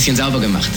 bisschen sauber gemacht.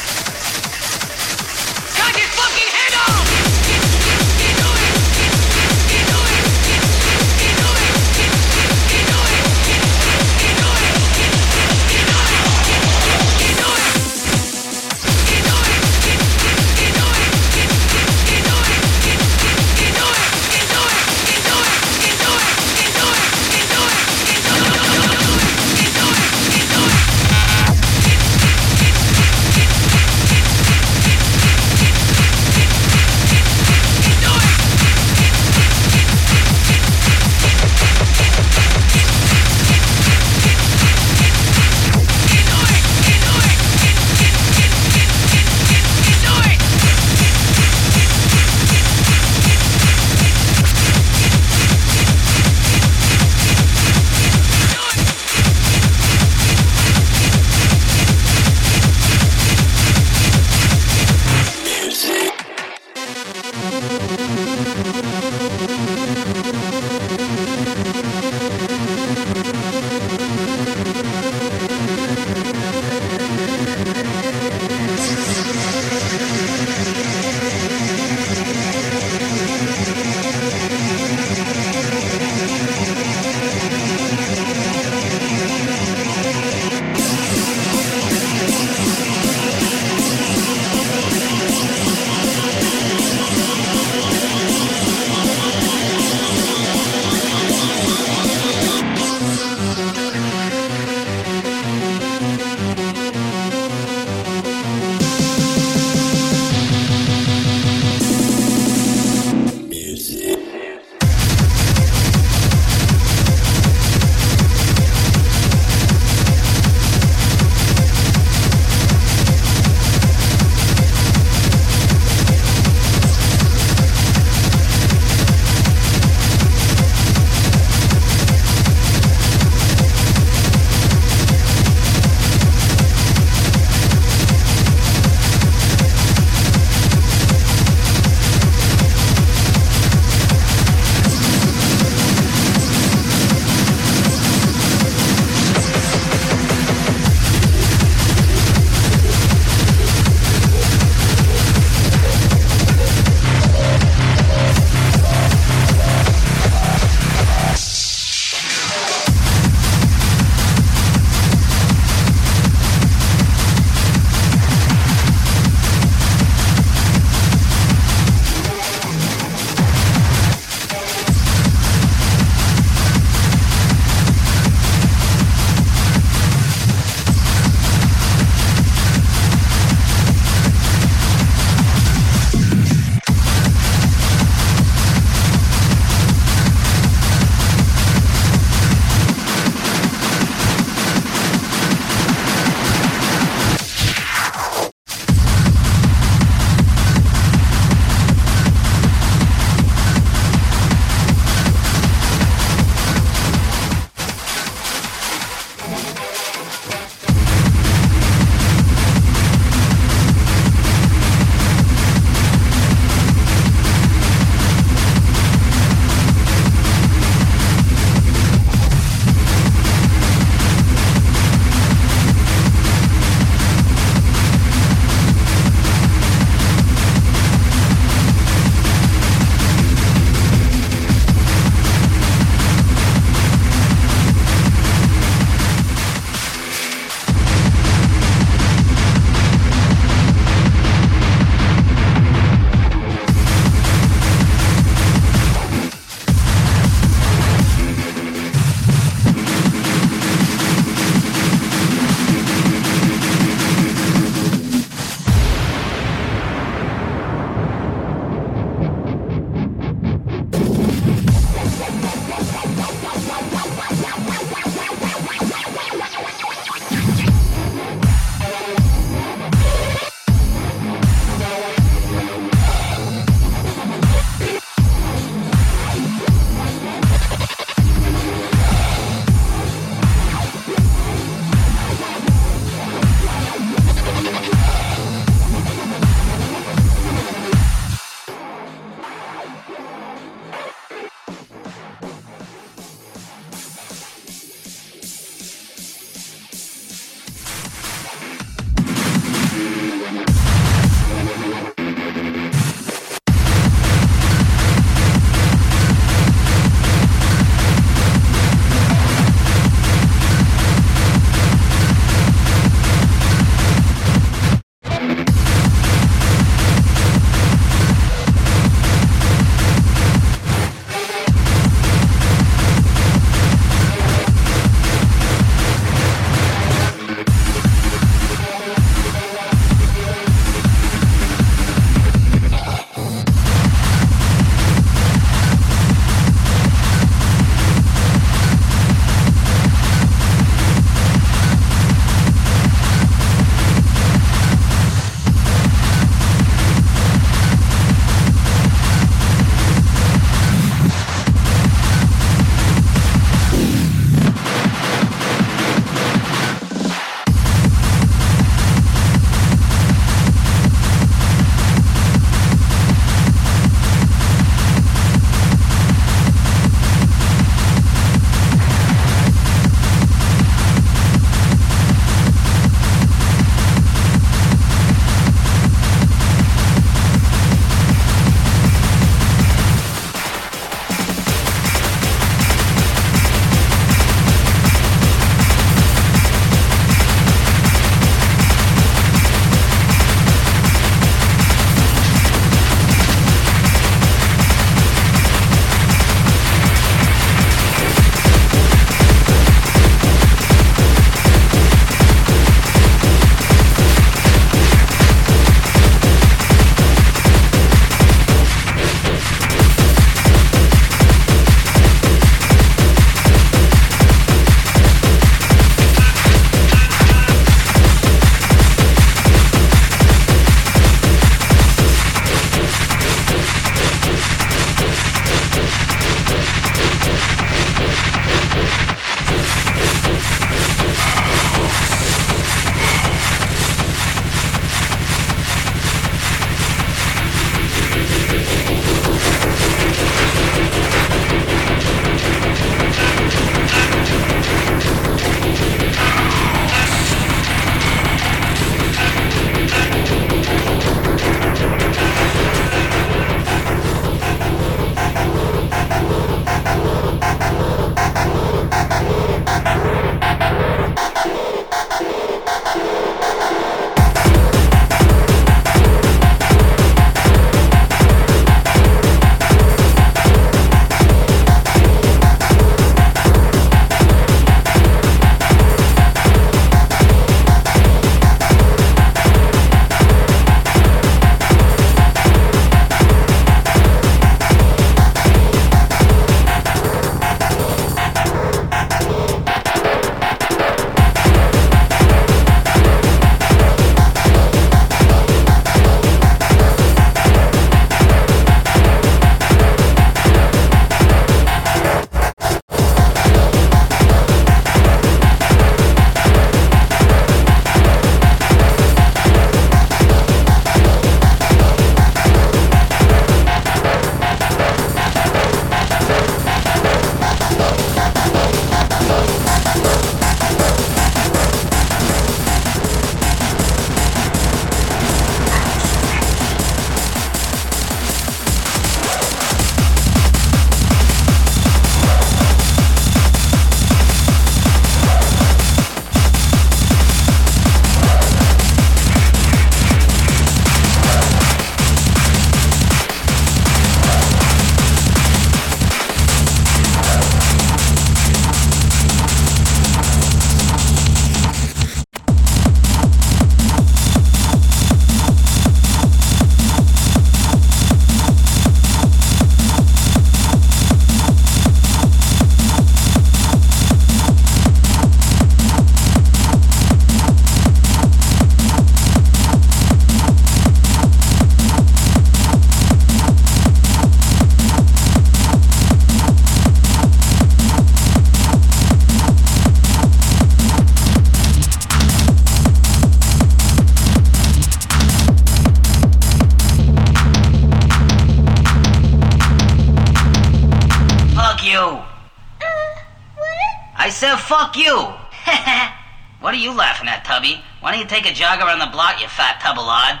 Fuck you. what are you laughing at, Tubby? Why don't you take a jog around the block, you fat tubbalard?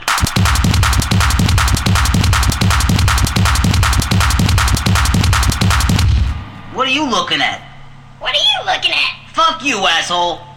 What are you looking at? What are you looking at? Fuck you, asshole.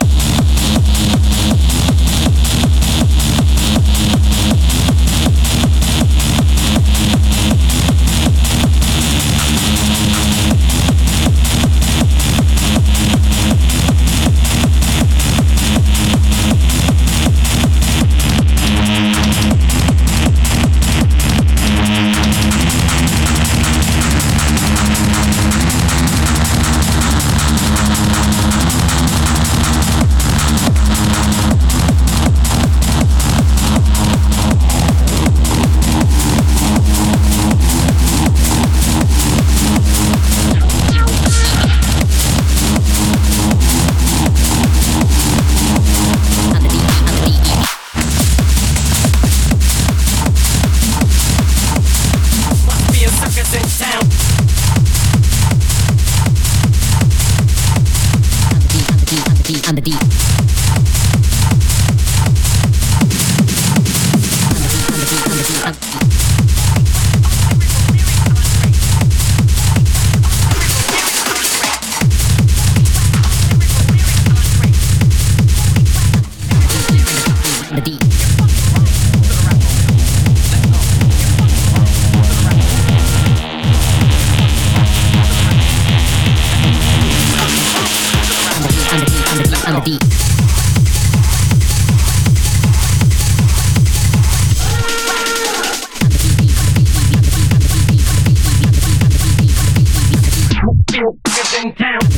Down.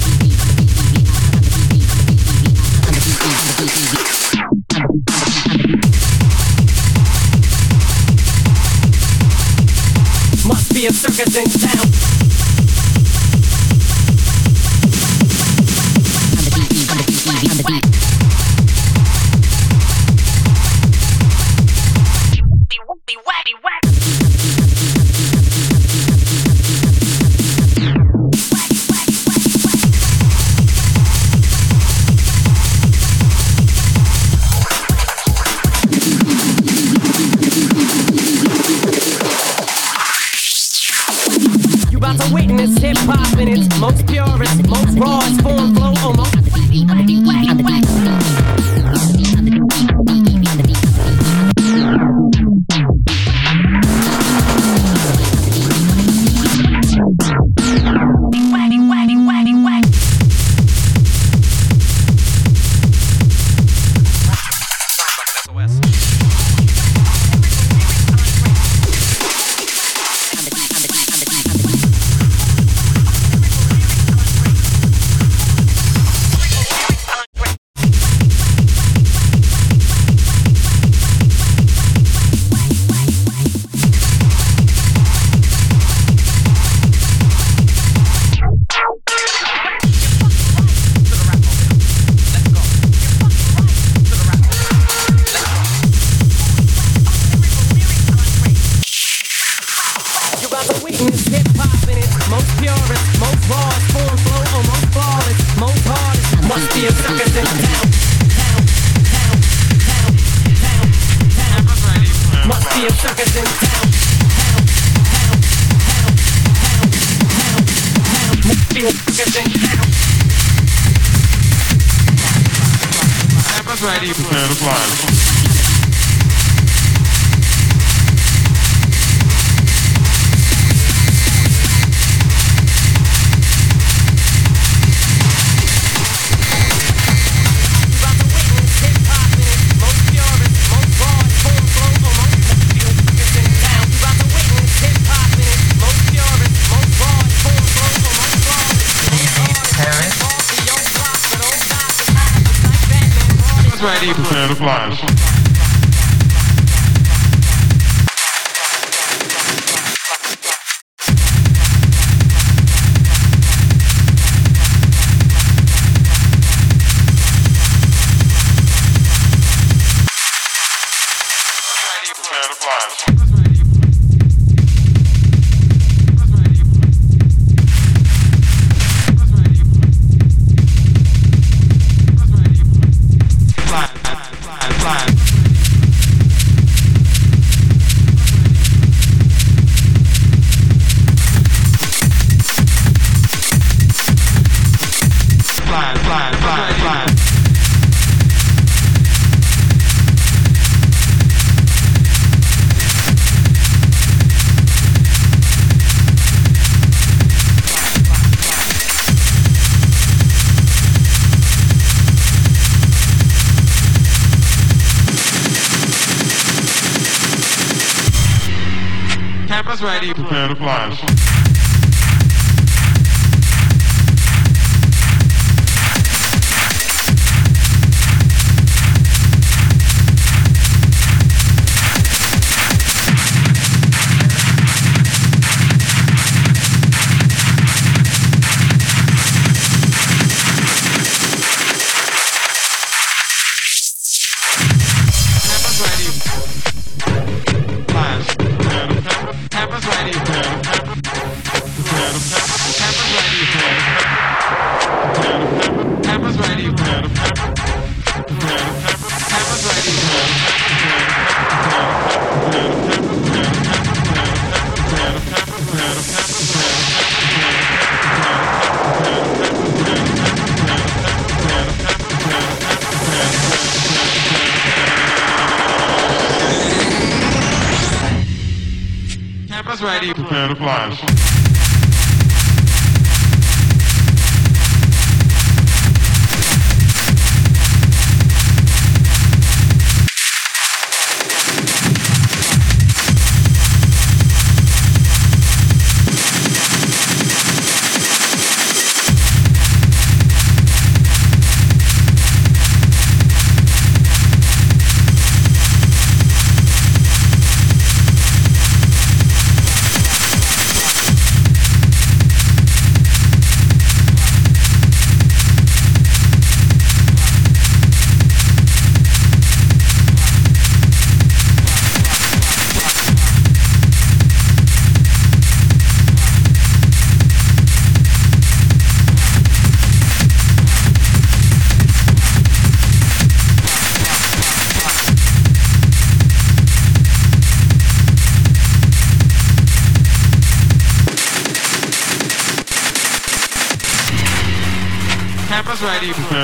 Ready, prepare to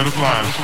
fly. ready,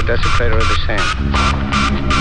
the desecrator are the same?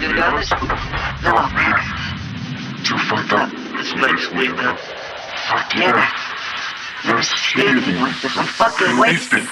You want to do this? No, man. Too fucked up. It's next week, man. Fuck yeah. Never seen anything like this. I'm fucking wasted.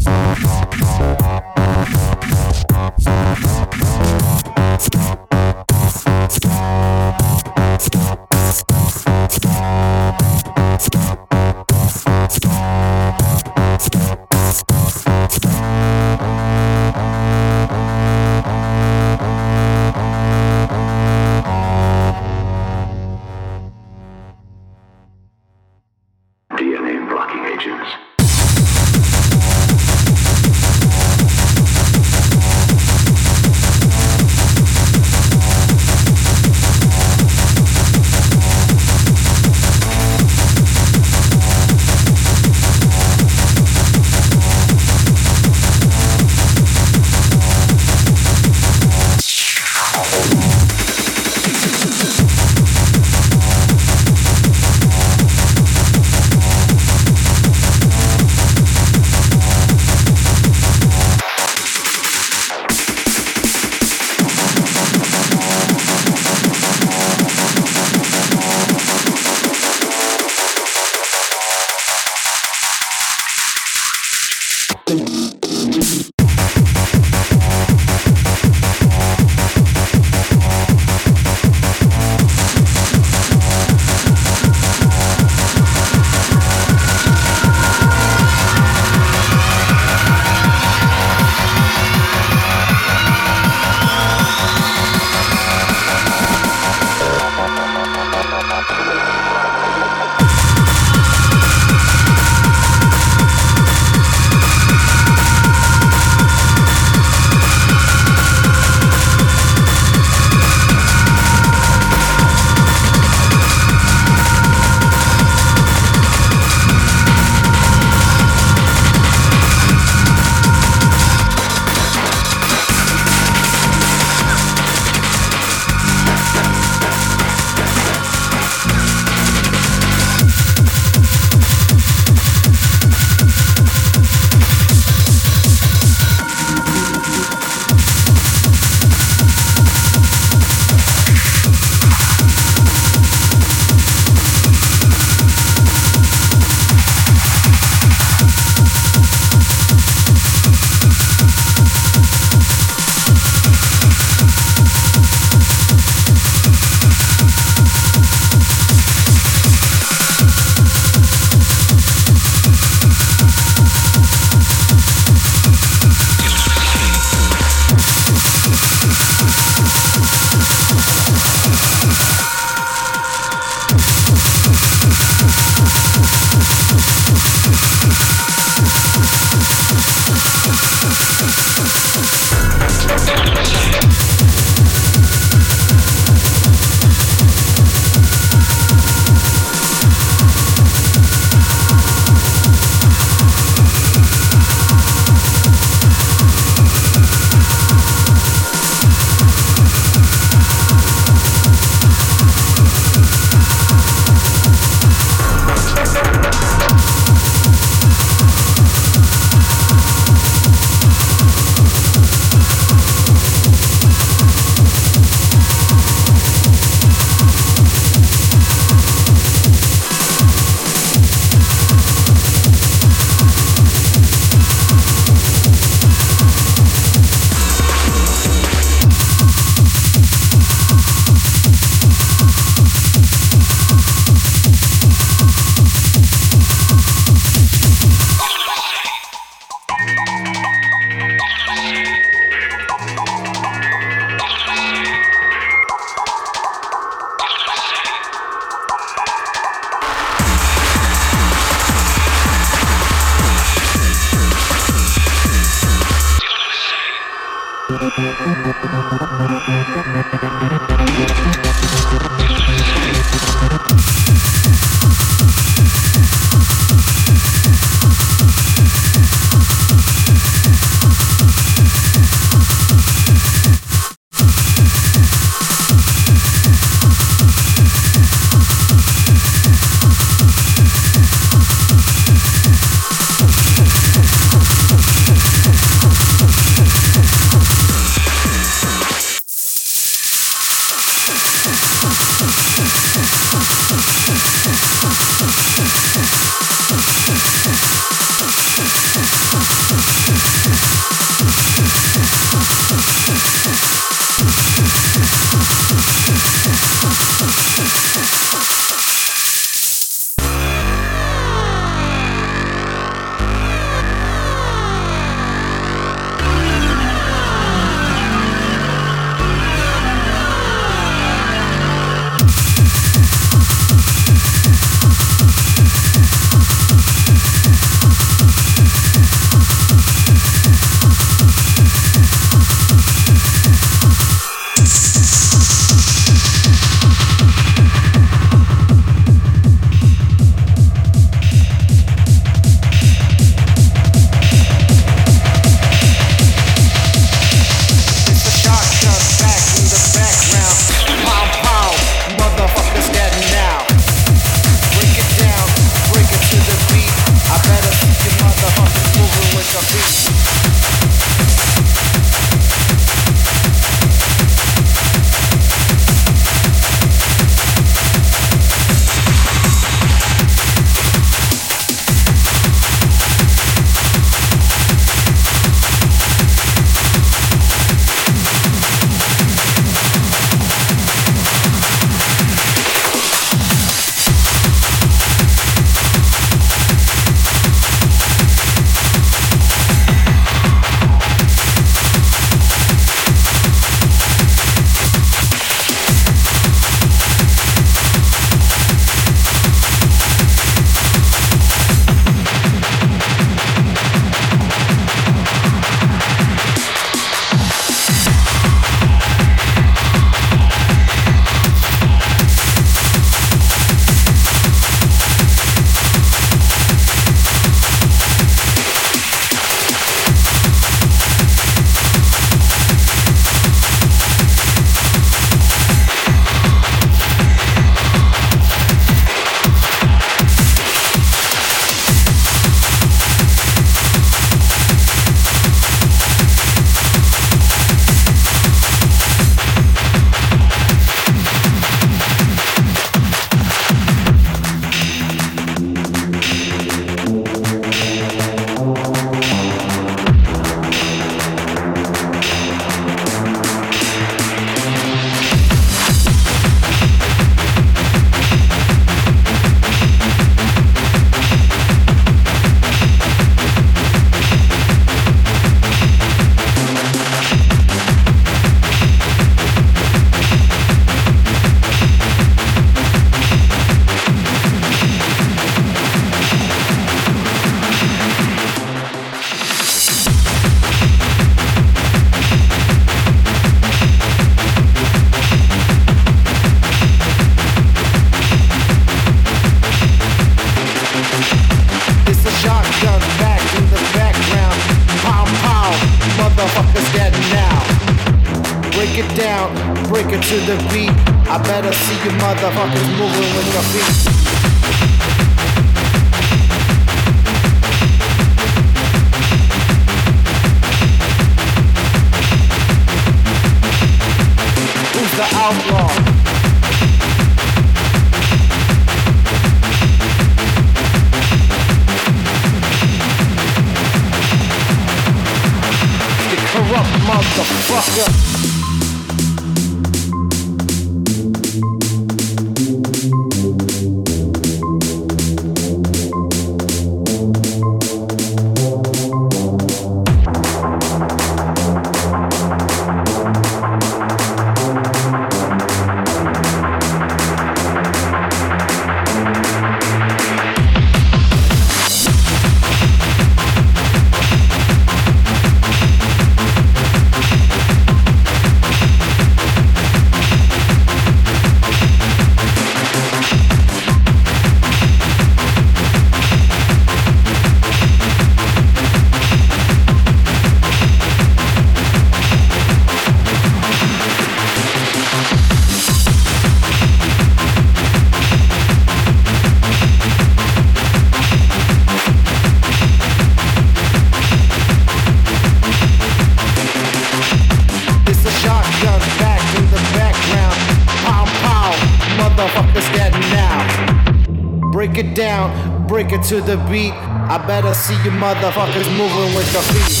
To the beat. I better see you motherfuckers moving with the feet.